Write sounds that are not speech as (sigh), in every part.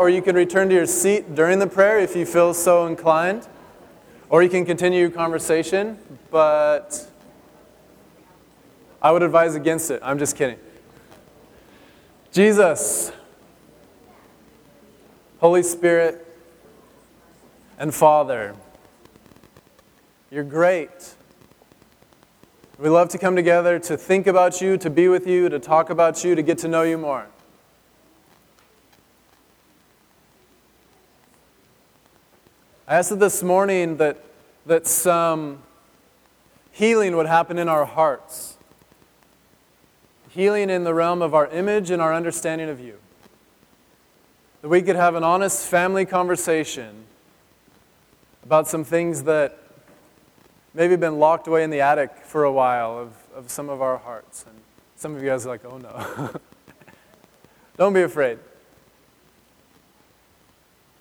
Or you can return to your seat during the prayer if you feel so inclined. Or you can continue your conversation, but I would advise against it. I'm just kidding. Jesus, Holy Spirit, and Father, you're great. We love to come together to think about you, to be with you, to talk about you, to get to know you more. I asked this morning that, that some healing would happen in our hearts. Healing in the realm of our image and our understanding of you. That we could have an honest family conversation about some things that maybe have been locked away in the attic for a while of, of some of our hearts. And some of you guys are like, oh no. (laughs) Don't be afraid.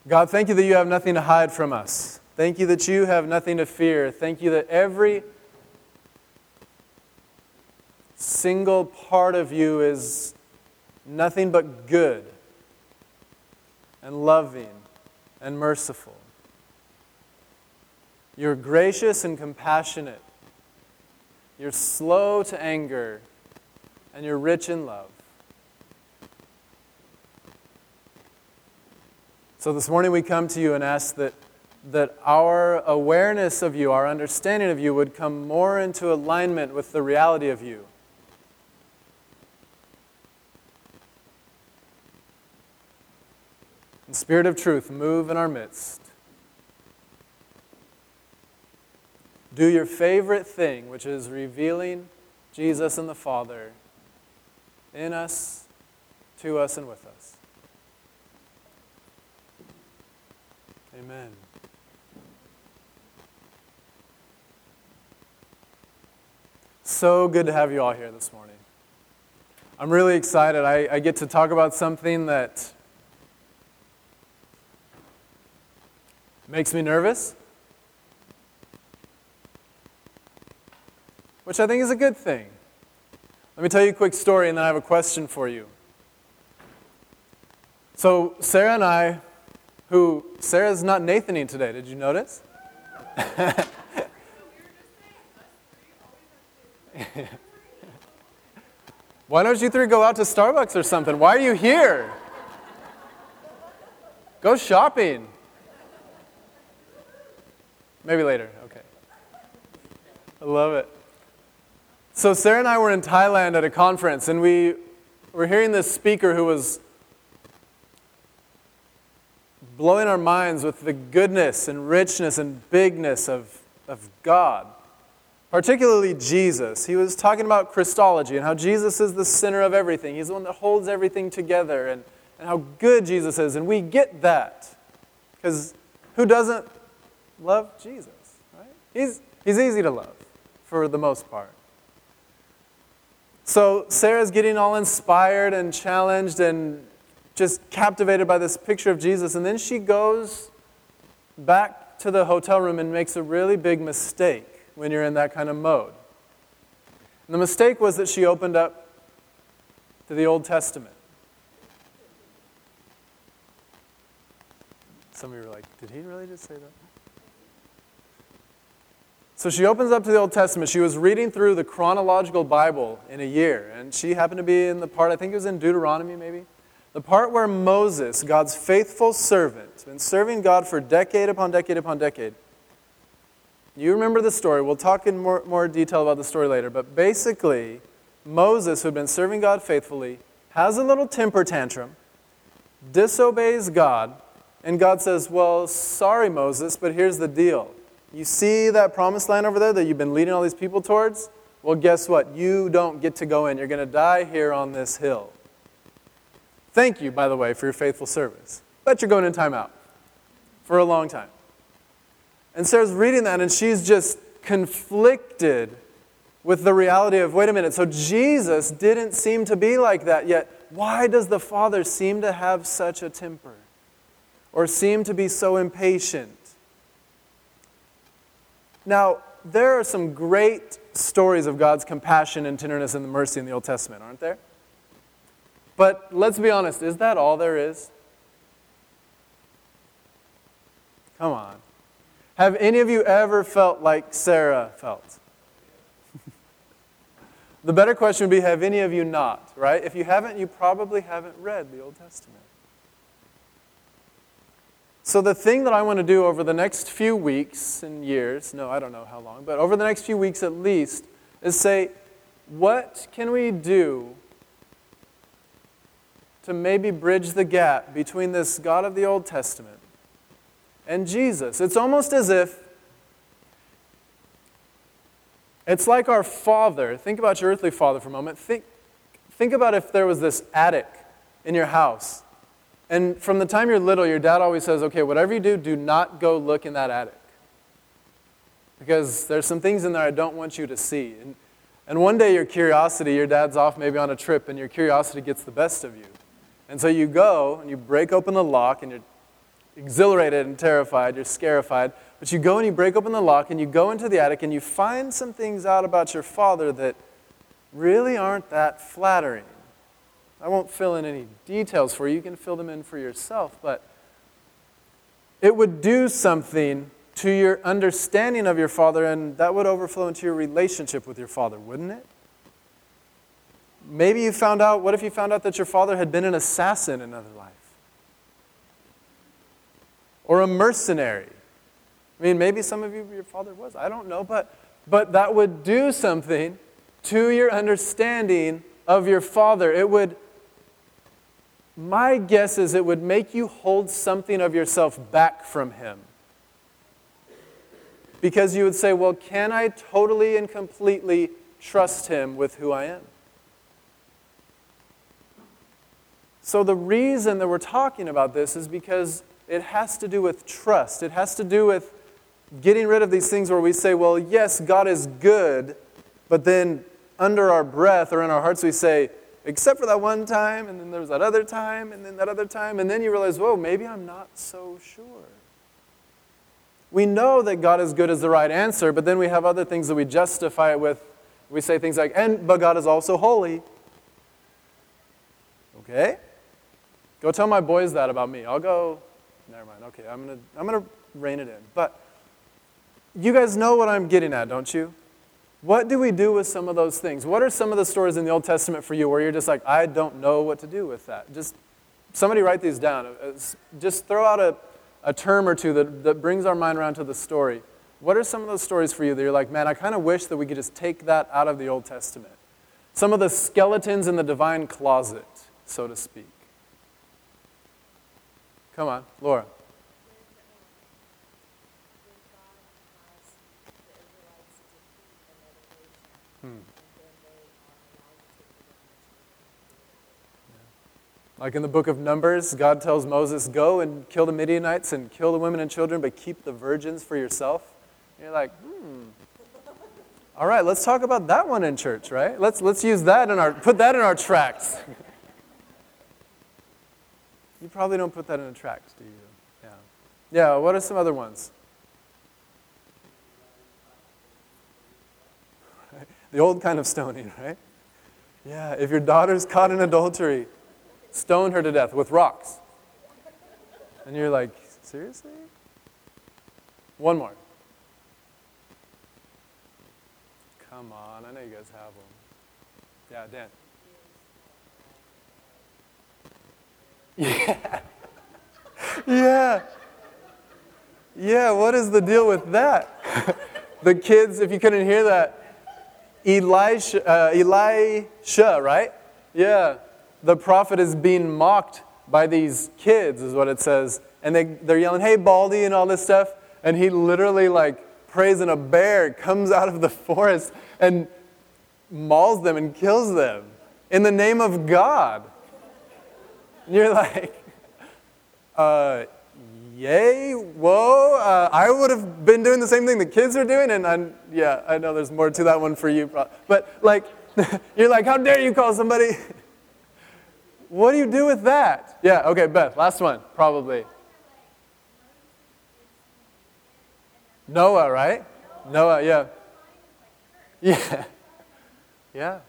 God, thank you that you have nothing to hide from us. Thank you that you have nothing to fear. Thank you that every single part of you is nothing but good and loving and merciful. You're gracious and compassionate. You're slow to anger, and you're rich in love. So this morning we come to you and ask that, that our awareness of you, our understanding of you, would come more into alignment with the reality of you. In Spirit of truth, move in our midst. Do your favorite thing, which is revealing Jesus and the Father in us, to us, and with us. Amen. So good to have you all here this morning. I'm really excited. I, I get to talk about something that makes me nervous, which I think is a good thing. Let me tell you a quick story and then I have a question for you. So, Sarah and I who Sarah's not Nathaning today. Did you notice? (laughs) Why don't you three go out to Starbucks or something? Why are you here? Go shopping. Maybe later. Okay. I love it. So, Sarah and I were in Thailand at a conference, and we were hearing this speaker who was blowing our minds with the goodness and richness and bigness of, of God, particularly Jesus. He was talking about Christology and how Jesus is the center of everything. He's the one that holds everything together and, and how good Jesus is. And we get that because who doesn't love Jesus, right? He's, he's easy to love for the most part. So Sarah's getting all inspired and challenged and just captivated by this picture of Jesus. And then she goes back to the hotel room and makes a really big mistake when you're in that kind of mode. And the mistake was that she opened up to the Old Testament. Some of you were like, did he really just say that? So she opens up to the Old Testament. She was reading through the chronological Bible in a year, and she happened to be in the part, I think it was in Deuteronomy maybe. The part where Moses, God's faithful servant, been serving God for decade upon decade upon decade. You remember the story. We'll talk in more, more detail about the story later. But basically, Moses, who had been serving God faithfully, has a little temper tantrum, disobeys God, and God says, Well, sorry, Moses, but here's the deal. You see that promised land over there that you've been leading all these people towards? Well, guess what? You don't get to go in. You're going to die here on this hill. Thank you, by the way, for your faithful service. But you're going in timeout for a long time. And Sarah's reading that, and she's just conflicted with the reality of wait a minute, so Jesus didn't seem to be like that, yet why does the Father seem to have such a temper? Or seem to be so impatient? Now, there are some great stories of God's compassion and tenderness and mercy in the Old Testament, aren't there? But let's be honest, is that all there is? Come on. Have any of you ever felt like Sarah felt? (laughs) the better question would be have any of you not, right? If you haven't, you probably haven't read the Old Testament. So, the thing that I want to do over the next few weeks and years, no, I don't know how long, but over the next few weeks at least, is say, what can we do to maybe bridge the gap between this God of the Old Testament and Jesus? It's almost as if it's like our father. Think about your earthly father for a moment. Think, think about if there was this attic in your house and from the time you're little, your dad always says, okay, whatever you do, do not go look in that attic. Because there's some things in there I don't want you to see. And, and one day, your curiosity, your dad's off maybe on a trip, and your curiosity gets the best of you. And so you go and you break open the lock, and you're exhilarated and terrified, you're scarified. But you go and you break open the lock, and you go into the attic, and you find some things out about your father that really aren't that flattering. I won't fill in any details for you. You can fill them in for yourself. But it would do something to your understanding of your Father, and that would overflow into your relationship with your Father, wouldn't it? Maybe you found out, what if you found out that your father had been an assassin in another life? Or a mercenary? I mean, maybe some of you, your father was. I don't know, but, but that would do something to your understanding of your father. It would my guess is it would make you hold something of yourself back from Him. Because you would say, well, can I totally and completely trust Him with who I am? So, the reason that we're talking about this is because it has to do with trust. It has to do with getting rid of these things where we say, well, yes, God is good, but then under our breath or in our hearts we say, except for that one time, and then there was that other time, and then that other time, and then you realize, whoa, maybe I'm not so sure. We know that God is good is the right answer, but then we have other things that we justify it with. We say things like, and but God is also holy. Okay? Go tell my boys that about me. I'll go, never mind. Okay, I'm gonna I'm gonna rein it in. But you guys know what I'm getting at, don't you? What do we do with some of those things? What are some of the stories in the Old Testament for you where you're just like, I don't know what to do with that? Just somebody write these down. Uh, just throw out a, a term or two that, that brings our mind around to the story. What are some of those stories for you that you're like, man, I kind of wish that we could just take that out of the Old Testament? Some of the skeletons in the divine closet, so to speak. Come on, Laura. Like in the book of Numbers, God tells Moses, Go and kill the Midianites and kill the women and children, but keep the virgins for yourself. And you're like, hmm. All right, let's talk about that one in church, right? Let's, let's use that in our, put that in our tracts. (laughs) you probably don't put that in a tract, do you? Yeah. Yeah, what are some other ones? (laughs) The old kind of stoning, right? Yeah, if your daughter's caught in adultery, stone her to death with rocks. And you're like, seriously? One more. Come on, I know you guys have them. Yeah, Dan. Yeah. (laughs) Yeah. Yeah, what is the deal with that? (laughs) the kids, if you couldn't hear that, Elisha, uh, Elisha, right? Yeah the prophet is being mocked by these kids, is what it says. And they, they're yelling, hey, Baldy, and all this stuff. And he literally, like, prays, and a bear comes (laughs) out of the forest and mauls them and kills them in the name of God. And you're like, (laughs) uh, yay, whoa, uh, I would have been doing the same thing the kids are doing. And I'm, yeah, I know there's more to that one for you. But, like, (laughs) you're like, how dare you call somebody (laughs) what do you do with that? Yeah, okay, Beth, last one, probably. Noah, right? Noah, yeah. Yeah. Yeah.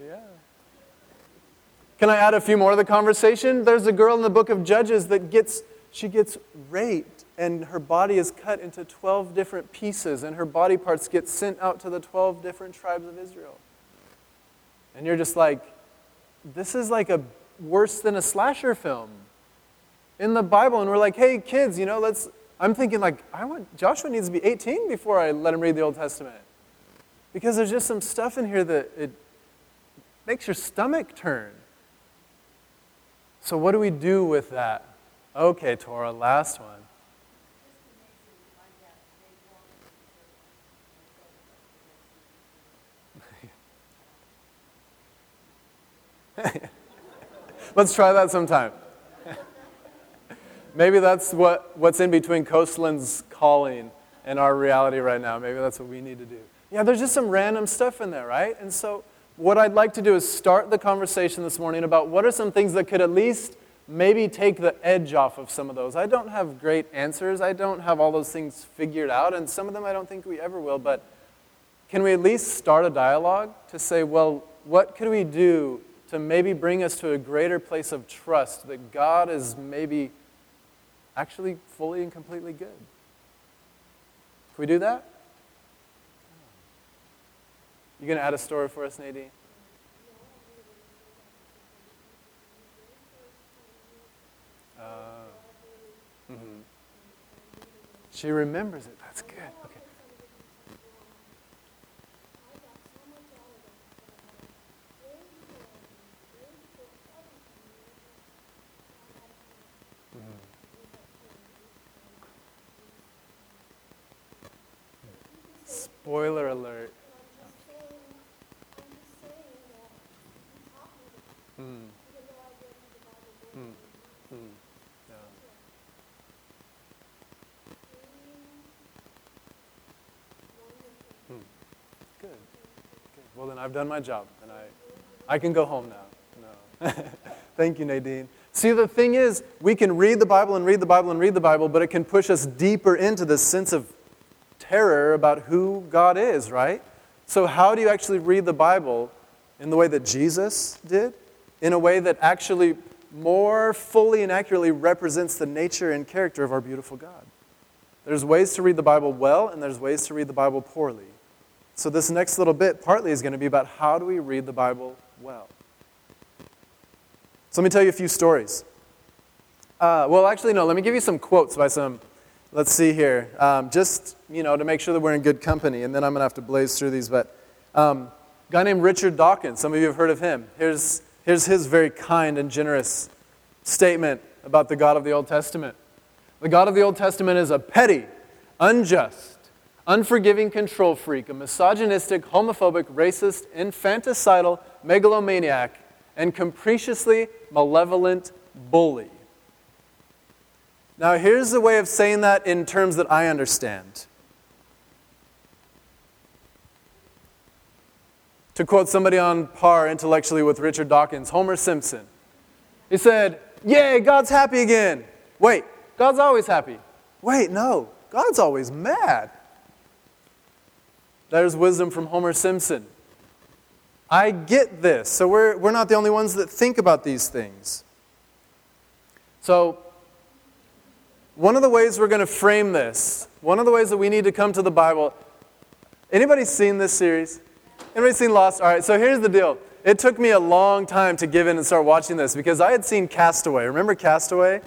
Yeah. Can I add a few more to the conversation? There's a girl in the book of Judges that gets she gets raped and her body is cut into 12 different pieces and her body parts get sent out to the 12 different tribes of Israel. And you're just like, this is like a worse than a slasher film in the Bible. And we're like, hey, kids, you know, let's. I'm thinking, like, I want, Joshua needs to be 18 before I let him read the Old Testament. Because there's just some stuff in here that it makes your stomach turn. So, what do we do with that? Okay, Torah, last one. (laughs) Let's try that sometime. (laughs) Maybe that's what, what's in between Coastland's calling and our reality right now. Maybe that's what we need to do. Yeah, there's just some random stuff in there, right? And so, what I'd like to do is start the conversation this morning about what are some things that could at least maybe take the edge off of some of those. I don't have great answers. I don't have all those things figured out, and some of them I don't think we ever will, but can we at least start a dialogue to say, well, what could we do to maybe bring us to a greater place of trust that God is maybe actually fully and completely good. Can we do that? You going to add a story for us, Nadine? Uh, mm-hmm. She remembers it. That's good. Okay. Spoiler alert. Mm. Mm. Mm. Yeah. Hmm. Good. Good. Well, then I've done my job, and I, I can go home now. No. Thank you, Nadine. See, the thing is, we can read the Bible and read the Bible and read the Bible, but it can push us deeper into this sense of terror about who God is, right? So, how do you actually read the Bible in the way that Jesus did? In a way that actually more fully and accurately represents the nature and character of our beautiful God. There's ways to read the Bible well, and there's ways to read the Bible poorly. So, this next little bit partly is going to be about how do we read the Bible well. So, let me tell you a few stories. Uh, well, actually, no, let me give you some quotes by some Let's see here. Um, just, you know, to make sure that we're in good company, and then I'm going to have to blaze through these. But um, a guy named Richard Dawkins, some of you have heard of him. Here's, here's his very kind and generous statement about the God of the Old Testament. The God of the Old Testament is a petty, unjust, unforgiving control freak, a misogynistic, homophobic, racist, infanticidal, megalomaniac, and capriciously malevolent bully. Now, here's a way of saying that in terms that I understand. To quote somebody on par intellectually with Richard Dawkins, Homer Simpson. He said, Yay, God's happy again. Wait, God's always happy. Wait, no, God's always mad. There's wisdom from Homer Simpson. I get this. So we're, we're not the only ones that think about these things. So one of the ways we're going to frame this, one of the ways that we need to come to the Bible. Anybody seen this series? Anybody seen Lost? All right, so here's the deal. It took me a long time to give in and start watching this because I had seen Castaway. Remember Castaway?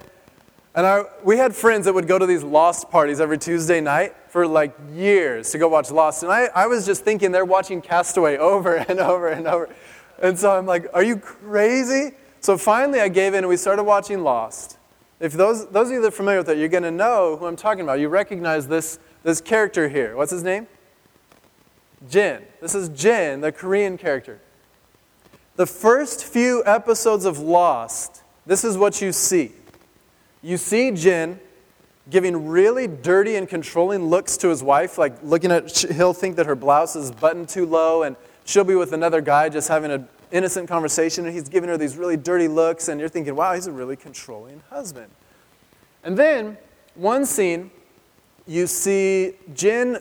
And I, we had friends that would go to these Lost parties every Tuesday night for like years to go watch Lost. And I, I was just thinking they're watching Castaway (laughs) over and over and over. And so I'm like, are you crazy? So finally I gave in and we started watching Lost. If those, those of you that are familiar with it, you're going to know who I'm talking about. You recognize this, this character here. What's his name? Jin. This is Jin, the Korean character. The first few episodes of Lost, this is what you see. You see Jin giving really dirty and controlling looks to his wife, like looking at, he'll think that her blouse is buttoned too low, and she'll be with another guy just having an innocent conversation, and he's giving her these really dirty looks, and you're thinking, wow, he's a really controlling husband. And then, one scene, you see Jin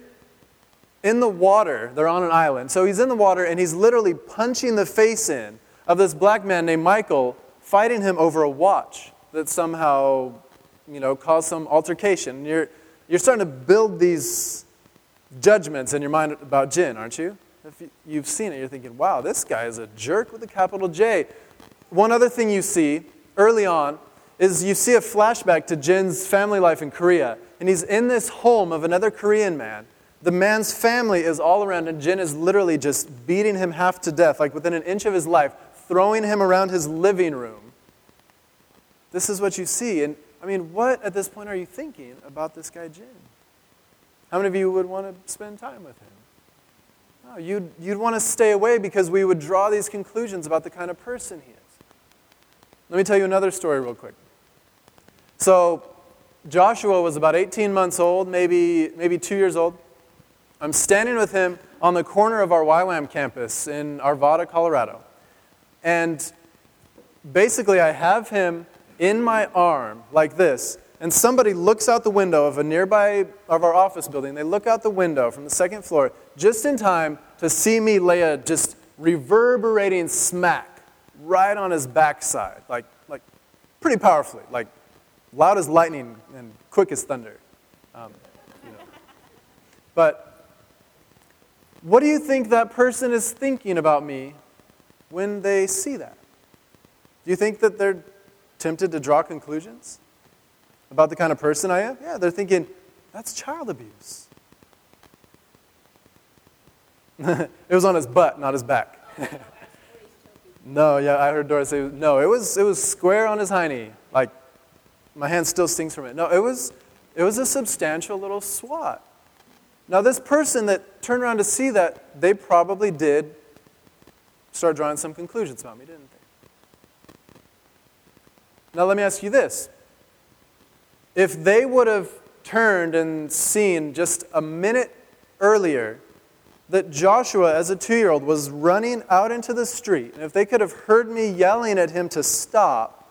in the water. They're on an island. So he's in the water, and he's literally punching the face in of this black man named Michael, fighting him over a watch that somehow you know, cause some altercation. You're, you're starting to build these judgments in your mind about Jin, aren't you? If you've seen it, you're thinking, wow, this guy is a jerk with a capital J. One other thing you see early on is you see a flashback to Jin's family life in Korea. And he's in this home of another Korean man. The man's family is all around, and Jin is literally just beating him half to death, like within an inch of his life, throwing him around his living room. This is what you see. And I mean, what at this point are you thinking about this guy, Jin? How many of you would want to spend time with him? No, you'd, you'd want to stay away because we would draw these conclusions about the kind of person he is. Let me tell you another story, real quick. So, Joshua was about 18 months old, maybe, maybe two years old. I'm standing with him on the corner of our YWAM campus in Arvada, Colorado. And basically, I have him in my arm like this, and somebody looks out the window of a nearby of our office building. They look out the window from the second floor just in time to see me lay a just reverberating smack right on his backside, like, like pretty powerfully, like loud as lightning and quick as thunder. Um, you know. But what do you think that person is thinking about me when they see that? Do you think that they're tempted to draw conclusions about the kind of person I am? Yeah, they're thinking, that's child abuse. (laughs) it was on his butt, not his back. (laughs) no, yeah, I heard Dora say, no, it was, it was square on his hiney. Like, my hand still stings from it. No, it was, it was a substantial little swat. Now, this person that turned around to see that, they probably did start drawing some conclusions about me, didn't they? Now, let me ask you this. If they would have turned and seen just a minute earlier that Joshua, as a two year old, was running out into the street, and if they could have heard me yelling at him to stop,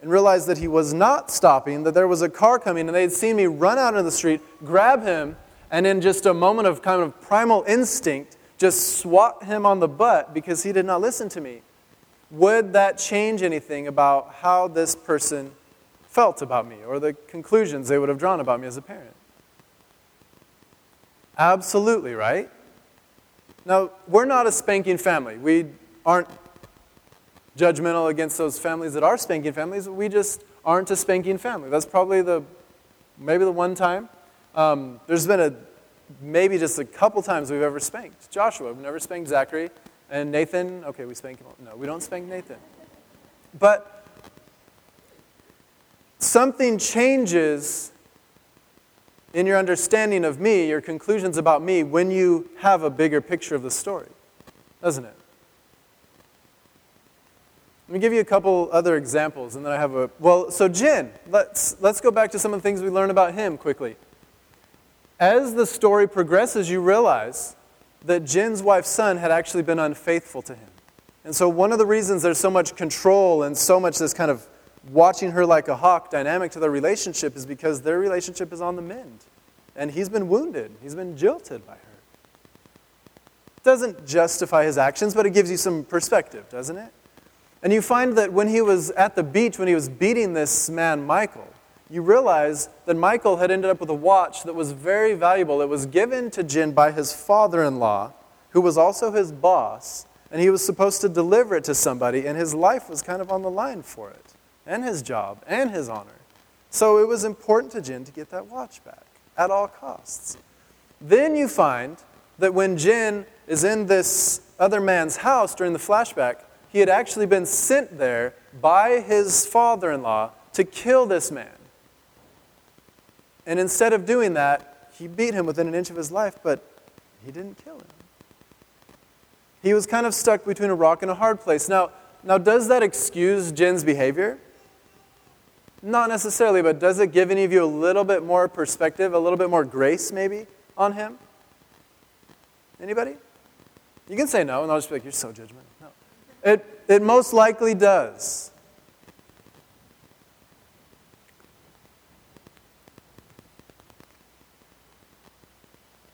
and realized that he was not stopping, that there was a car coming, and they'd seen me run out into the street, grab him, and in just a moment of kind of primal instinct, just swat him on the butt because he did not listen to me would that change anything about how this person felt about me or the conclusions they would have drawn about me as a parent? Absolutely, right? Now, we're not a spanking family. We aren't judgmental against those families that are spanking families. We just aren't a spanking family. That's probably the, maybe the one time. Um, there's been a, maybe just a couple times we've ever spanked Joshua. We've never spanked Zachary. And Nathan, okay, we spank him. No, we don't spank Nathan. But something changes in your understanding of me, your conclusions about me, when you have a bigger picture of the story, doesn't it? Let me give you a couple other examples, and then I have a. Well, so Jin, let's, let's go back to some of the things we learned about him quickly. As the story progresses, you realize that Jin's wife's Sun had actually been unfaithful to him. And so, one of the reasons there's so much control and so much this kind of watching her like a hawk dynamic to their relationship is because their relationship is on the mend. And he's been wounded, he's been jilted by her. It doesn't justify his actions, but it gives you some perspective, doesn't it? And you find that when he was at the beach, when he was beating this man, Michael, you realize that Michael had ended up with a watch that was very valuable. It was given to Jin by his father in law, who was also his boss, and he was supposed to deliver it to somebody, and his life was kind of on the line for it, and his job, and his honor. So it was important to Jin to get that watch back at all costs. Then you find that when Jin is in this other man's house during the flashback, he had actually been sent there by his father in law to kill this man. And instead of doing that, he beat him within an inch of his life, but he didn't kill him. He was kind of stuck between a rock and a hard place. Now, now does that excuse Jin's behavior? Not necessarily, but does it give any of you a little bit more perspective, a little bit more grace maybe on him? Anybody? You can say no, and I'll just be like, you're so judgmental. No. It, it most likely does.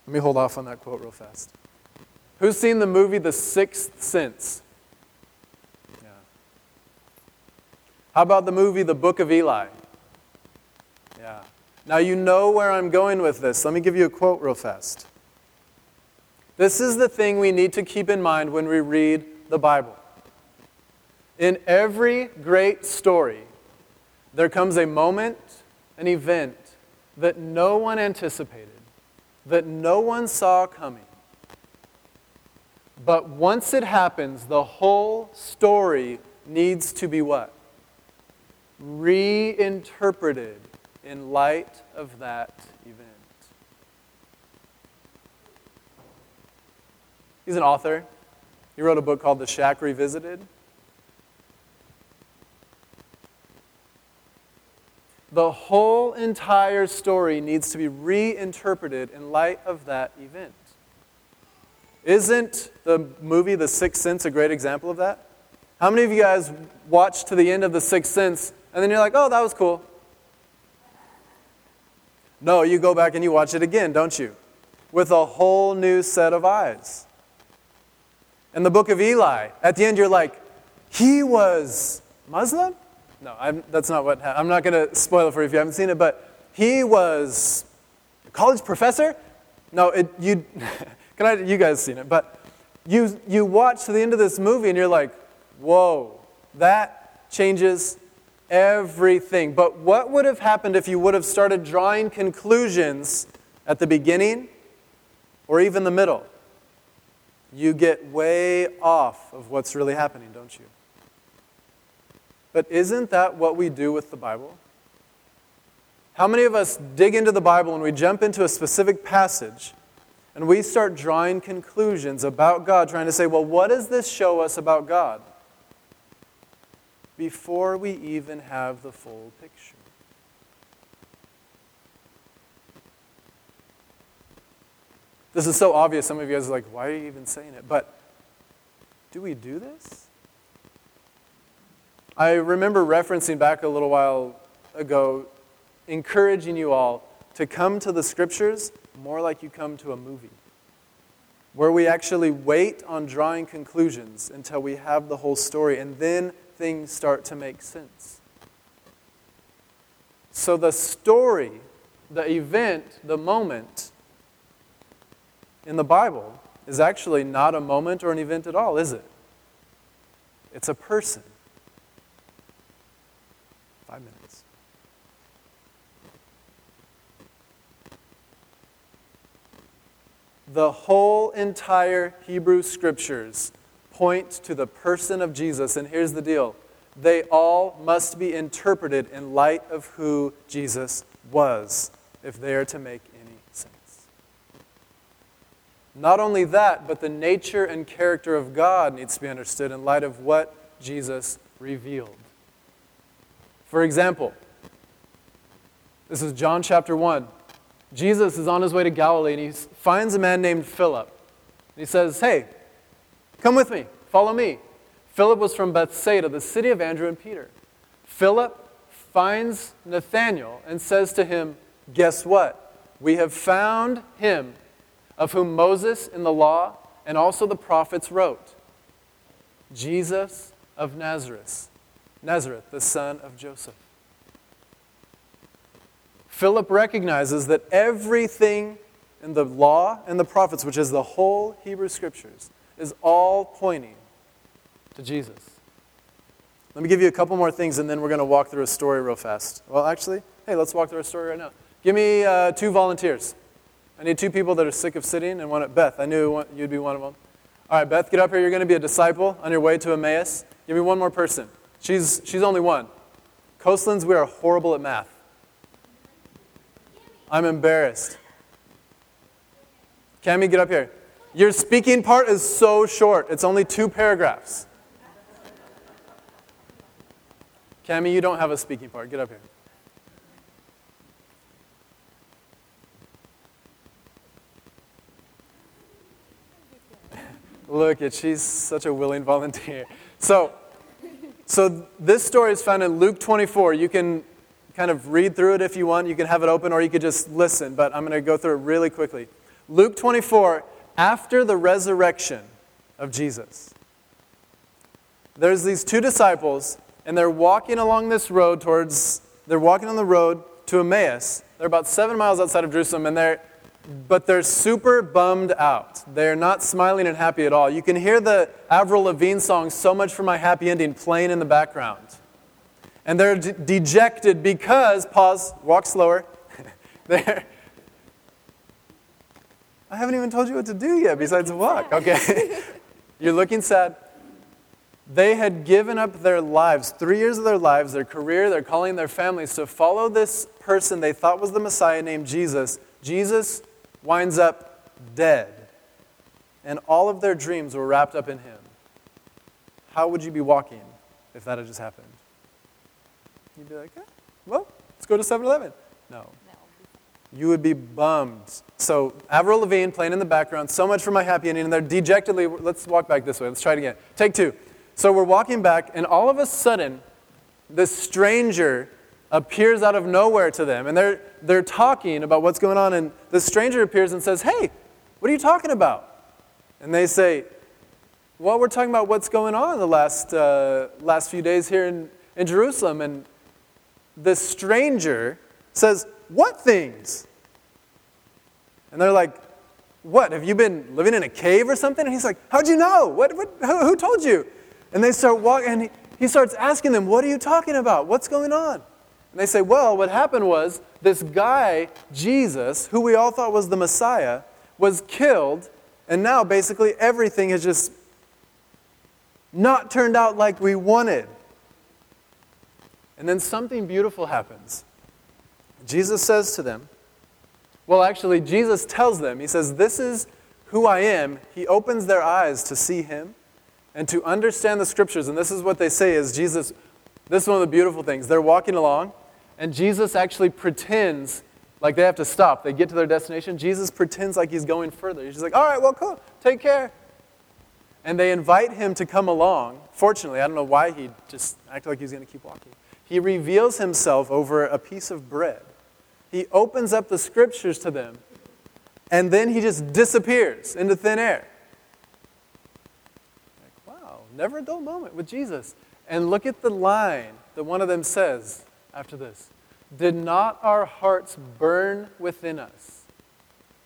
Let me hold off on that quote real fast. Who's seen the movie The Sixth Sense? Yeah. How about the movie The Book of Eli? Yeah. Now you know where I'm going with this. Let me give you a quote real fast. This is the thing we need to keep in mind when we read the Bible. In every great story, there comes a moment, an event that no one anticipated, that no one saw coming. But once it happens, the whole story needs to be what? Reinterpreted in light of that event. He's an author. He wrote a book called The Shack Revisited. The whole entire story needs to be reinterpreted in light of that event. Isn't the movie The Sixth Sense a great example of that? How many of you guys watched to the end of The Sixth Sense and then you're like, oh, that was cool? No, you go back and you watch it again, don't you? With a whole new set of eyes. In the book of Eli, at the end, you're like, he was Muslim? No, I'm, that's not what. I'm not going to spoil it for you if you haven't seen it, but he was a college professor? No, it, you, (laughs) can I, you guys seen it, but you, you watch to the end of this movie and you're like, whoa, that changes everything. But what would have happened if you would have started drawing conclusions at the beginning or even the middle? You get way off of what's really happening, don't you? But isn't that what we do with the Bible? How many of us dig into the Bible and we jump into a specific passage and we start drawing conclusions about God, trying to say, well, what does this show us about God? Before we even have the full picture. This is so obvious. Some of you guys are like, why are you even saying it? But do we do this? I remember referencing back a little while ago, encouraging you all to come to the scriptures more like you come to a movie, where we actually wait on drawing conclusions until we have the whole story, and then things start to make sense. So the story, the event, the moment in the Bible is actually not a moment or an event at all, is it? It's a person. Five minutes. The whole entire Hebrew scriptures point to the person of Jesus. And here's the deal they all must be interpreted in light of who Jesus was, if they are to make any sense. Not only that, but the nature and character of God needs to be understood in light of what Jesus revealed. For example, this is John chapter 1. Jesus is on his way to Galilee and he finds a man named Philip. he says, Hey, come with me, follow me. Philip was from Bethsaida, the city of Andrew and Peter. Philip finds Nathanael and says to him, Guess what? We have found him of whom Moses in the law and also the prophets wrote Jesus of Nazareth, Nazareth, the son of Joseph. Philip recognizes that everything in the law and the prophets, which is the whole Hebrew scriptures, is all pointing to Jesus. Let me give you a couple more things and then we're going to walk through a story real fast. Well, actually, hey, let's walk through a story right now. Give me uh, two volunteers. I need two people that are sick of sitting and one at Beth. I knew you'd be one of them. All right, Beth, get up here. You're going to be a disciple on your way to Emmaus. Give me one more person. She's, she's only one. Coastlands, we are horrible at math. I'm embarrassed. Cami, get up here. Your speaking part is so short, it's only two paragraphs. Cami, you don't have a speaking part. Get up here. Look at she's such a willing volunteer. So, so this story is found in Luke 24. You can kind of read through it if you want. You can have it open, or you could just listen. But I'm going to go through it really quickly. Luke 24. After the resurrection of Jesus, there's these two disciples, and they're walking along this road towards. They're walking on the road to Emmaus. They're about seven miles outside of Jerusalem, and they're, but they're super bummed out. They're not smiling and happy at all. You can hear the Avril Lavigne song, So Much for My Happy Ending, playing in the background. And they're de- dejected because, pause, walk slower. (laughs) they're, I haven't even told you what to do yet besides walk. Okay. (laughs) You're looking sad. They had given up their lives, three years of their lives, their career, their calling, their families to follow this person they thought was the Messiah named Jesus. Jesus winds up dead. And all of their dreams were wrapped up in him. How would you be walking if that had just happened? You'd be like, eh, well, let's go to 7 Eleven. No. You would be bummed. So, Avril Lavigne playing in the background, so much for my happy ending, and they're dejectedly, let's walk back this way. Let's try it again. Take two. So, we're walking back, and all of a sudden, this stranger appears out of nowhere to them, and they're, they're talking about what's going on, and the stranger appears and says, Hey, what are you talking about? And they say, Well, we're talking about what's going on the last, uh, last few days here in, in Jerusalem. And the stranger says, What things? And they're like, What? Have you been living in a cave or something? And he's like, How'd you know? What, what, who, who told you? And they start walking, and he, he starts asking them, What are you talking about? What's going on? And they say, Well, what happened was this guy, Jesus, who we all thought was the Messiah, was killed, and now basically everything has just not turned out like we wanted. And then something beautiful happens. Jesus says to them, well, actually, Jesus tells them, He says, This is who I am. He opens their eyes to see Him and to understand the scriptures. And this is what they say is Jesus, this is one of the beautiful things. They're walking along, and Jesus actually pretends like they have to stop. They get to their destination. Jesus pretends like he's going further. He's like, All right, well, cool, take care. And they invite him to come along. Fortunately, I don't know why he just acted like he's going to keep walking. He reveals himself over a piece of bread. He opens up the scriptures to them, and then he just disappears into thin air. Like, wow, never a dull moment with Jesus. And look at the line that one of them says after this Did not our hearts burn within us?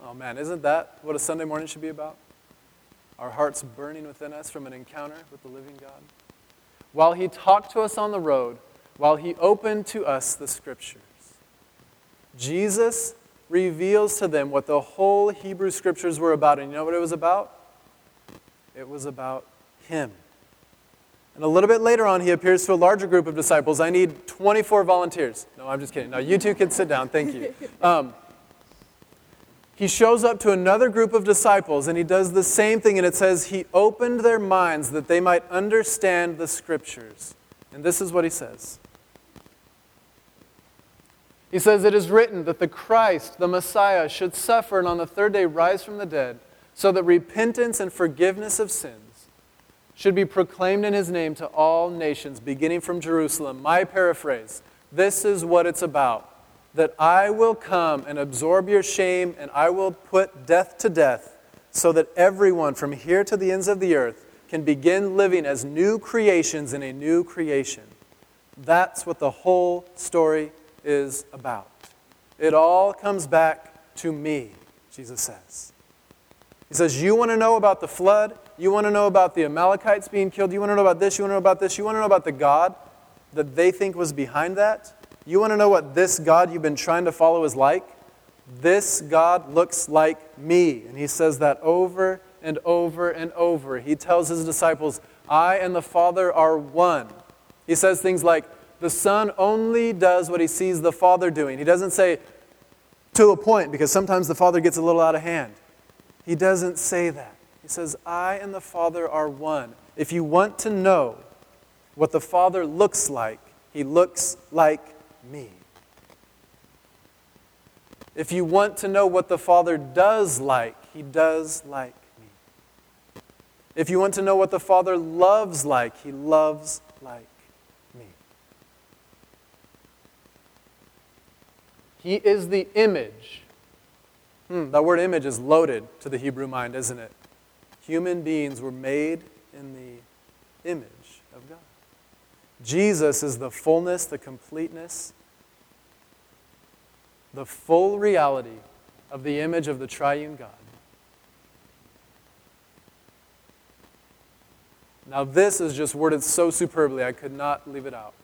Oh man, isn't that what a Sunday morning should be about? Our hearts burning within us from an encounter with the living God. While he talked to us on the road, while he opened to us the scriptures. Jesus reveals to them what the whole Hebrew scriptures were about. And you know what it was about? It was about him. And a little bit later on, he appears to a larger group of disciples. I need 24 volunteers. No, I'm just kidding. Now, you two can sit down. Thank you. (laughs) Um, he shows up to another group of disciples and he does the same thing. And it says, He opened their minds that they might understand the scriptures. And this is what he says he says, It is written that the Christ, the Messiah, should suffer and on the third day rise from the dead, so that repentance and forgiveness of sins should be proclaimed in his name to all nations, beginning from Jerusalem. My paraphrase this is what it's about that I will come and absorb your shame, and I will put death to death, so that everyone from here to the ends of the earth can begin living as new creations in a new creation. That's what the whole story is about. It all comes back to me, Jesus says. He says, You want to know about the flood? You want to know about the Amalekites being killed? You want to know about this? You want to know about this? You want to know about the God that they think was behind that? You want to know what this God you've been trying to follow is like? This God looks like me. And he says that over and over and over. He tells his disciples, I and the Father are one. He says things like, the Son only does what he sees the Father doing. He doesn't say, to a point, because sometimes the Father gets a little out of hand. He doesn't say that. He says, I and the Father are one. If you want to know what the Father looks like, he looks like me. If you want to know what the Father does like, he does like me. If you want to know what the Father loves like, he loves like me. He is the image. Hmm, that word image is loaded to the Hebrew mind, isn't it? Human beings were made in the image of God. Jesus is the fullness, the completeness the full reality of the image of the triune God. Now, this is just worded so superbly, I could not leave it out.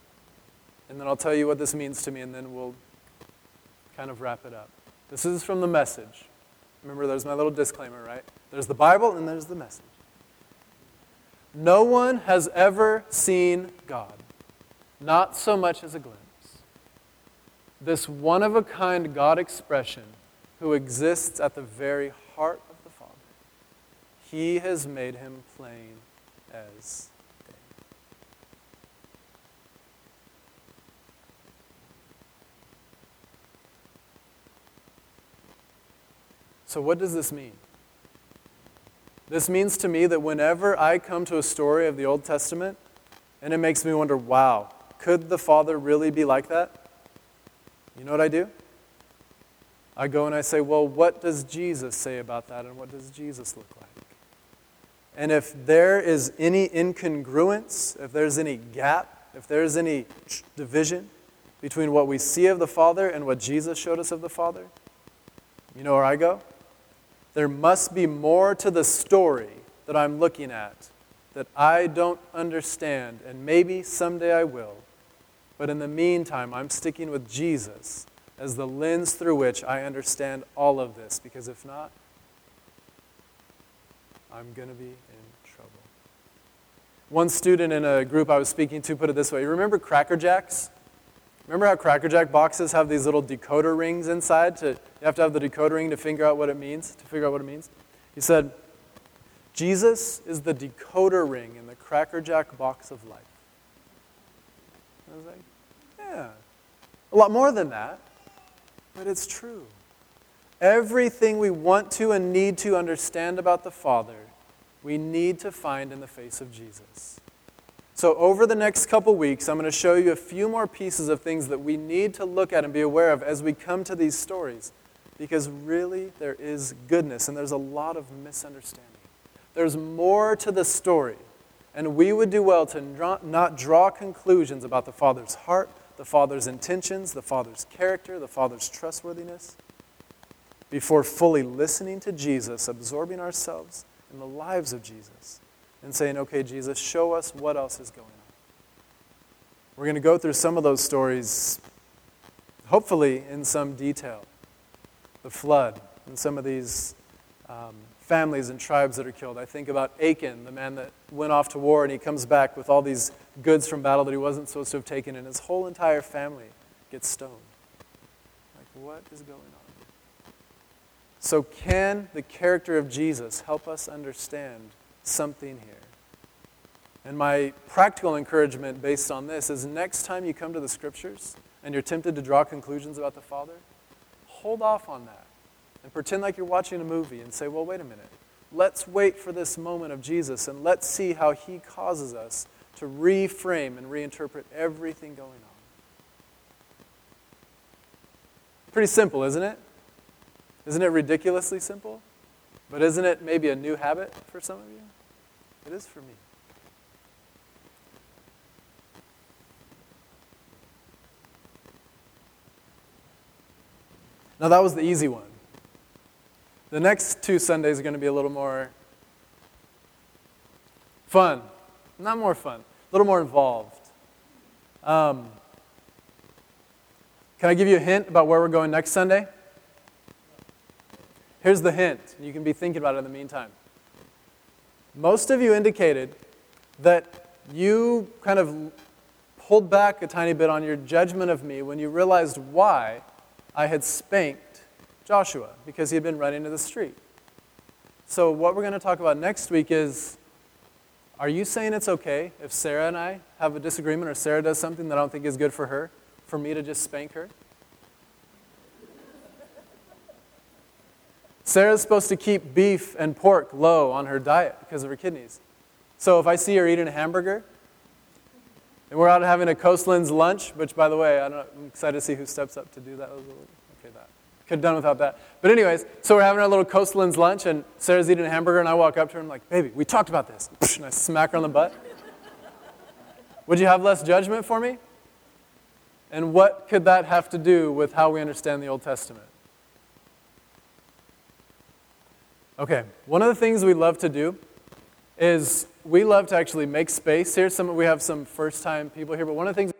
And then I'll tell you what this means to me, and then we'll kind of wrap it up. This is from the message. Remember, there's my little disclaimer, right? There's the Bible, and there's the message. No one has ever seen God, not so much as a glimpse. This one of a kind God expression who exists at the very heart of the Father. He has made him plain as So, what does this mean? This means to me that whenever I come to a story of the Old Testament, and it makes me wonder, wow, could the Father really be like that? You know what I do? I go and I say, well, what does Jesus say about that, and what does Jesus look like? And if there is any incongruence, if there's any gap, if there's any division between what we see of the Father and what Jesus showed us of the Father, you know where I go? There must be more to the story that I'm looking at that I don't understand, and maybe someday I will. But in the meantime, I'm sticking with Jesus as the lens through which I understand all of this, because if not, I'm going to be in trouble. One student in a group I was speaking to put it this way You remember Cracker Jacks? Remember how Cracker Jack boxes have these little decoder rings inside? To, you have to have the decoder ring to figure out what it means, to figure out what it means. He said, Jesus is the decoder ring in the Cracker Jack box of life. I was like, yeah, a lot more than that, but it's true. Everything we want to and need to understand about the Father, we need to find in the face of Jesus. So, over the next couple weeks, I'm going to show you a few more pieces of things that we need to look at and be aware of as we come to these stories. Because really, there is goodness and there's a lot of misunderstanding. There's more to the story. And we would do well to not draw conclusions about the Father's heart, the Father's intentions, the Father's character, the Father's trustworthiness before fully listening to Jesus, absorbing ourselves in the lives of Jesus, and saying, okay, Jesus, show us what else is going on. We're going to go through some of those stories, hopefully in some detail. The flood and some of these um, families and tribes that are killed. I think about Achan, the man that went off to war and he comes back with all these goods from battle that he wasn't supposed to have taken, and his whole entire family gets stoned. Like, what is going on? So, can the character of Jesus help us understand something here? And my practical encouragement based on this is next time you come to the scriptures and you're tempted to draw conclusions about the Father, hold off on that and pretend like you're watching a movie and say, well, wait a minute. Let's wait for this moment of Jesus and let's see how he causes us to reframe and reinterpret everything going on. Pretty simple, isn't it? Isn't it ridiculously simple? But isn't it maybe a new habit for some of you? It is for me. Now, that was the easy one. The next two Sundays are going to be a little more fun. Not more fun, a little more involved. Um, can I give you a hint about where we're going next Sunday? Here's the hint. You can be thinking about it in the meantime. Most of you indicated that you kind of pulled back a tiny bit on your judgment of me when you realized why I had spanked Joshua because he had been running to the street. So, what we're going to talk about next week is are you saying it's okay if Sarah and I have a disagreement or Sarah does something that I don't think is good for her, for me to just spank her? Sarah's supposed to keep beef and pork low on her diet because of her kidneys. So if I see her eating a hamburger, and we're out having a Coastlands lunch, which, by the way, I am excited to see who steps up to do that. Okay, that. Could have done without that. But, anyways, so we're having our little Coastlands lunch, and Sarah's eating a hamburger, and I walk up to her and I'm like, baby, we talked about this. (laughs) And I smack her on the butt. Would you have less judgment for me? And what could that have to do with how we understand the Old Testament? Okay, one of the things we love to do is we love to actually make space here. Some we have some first-time people here, but one of the things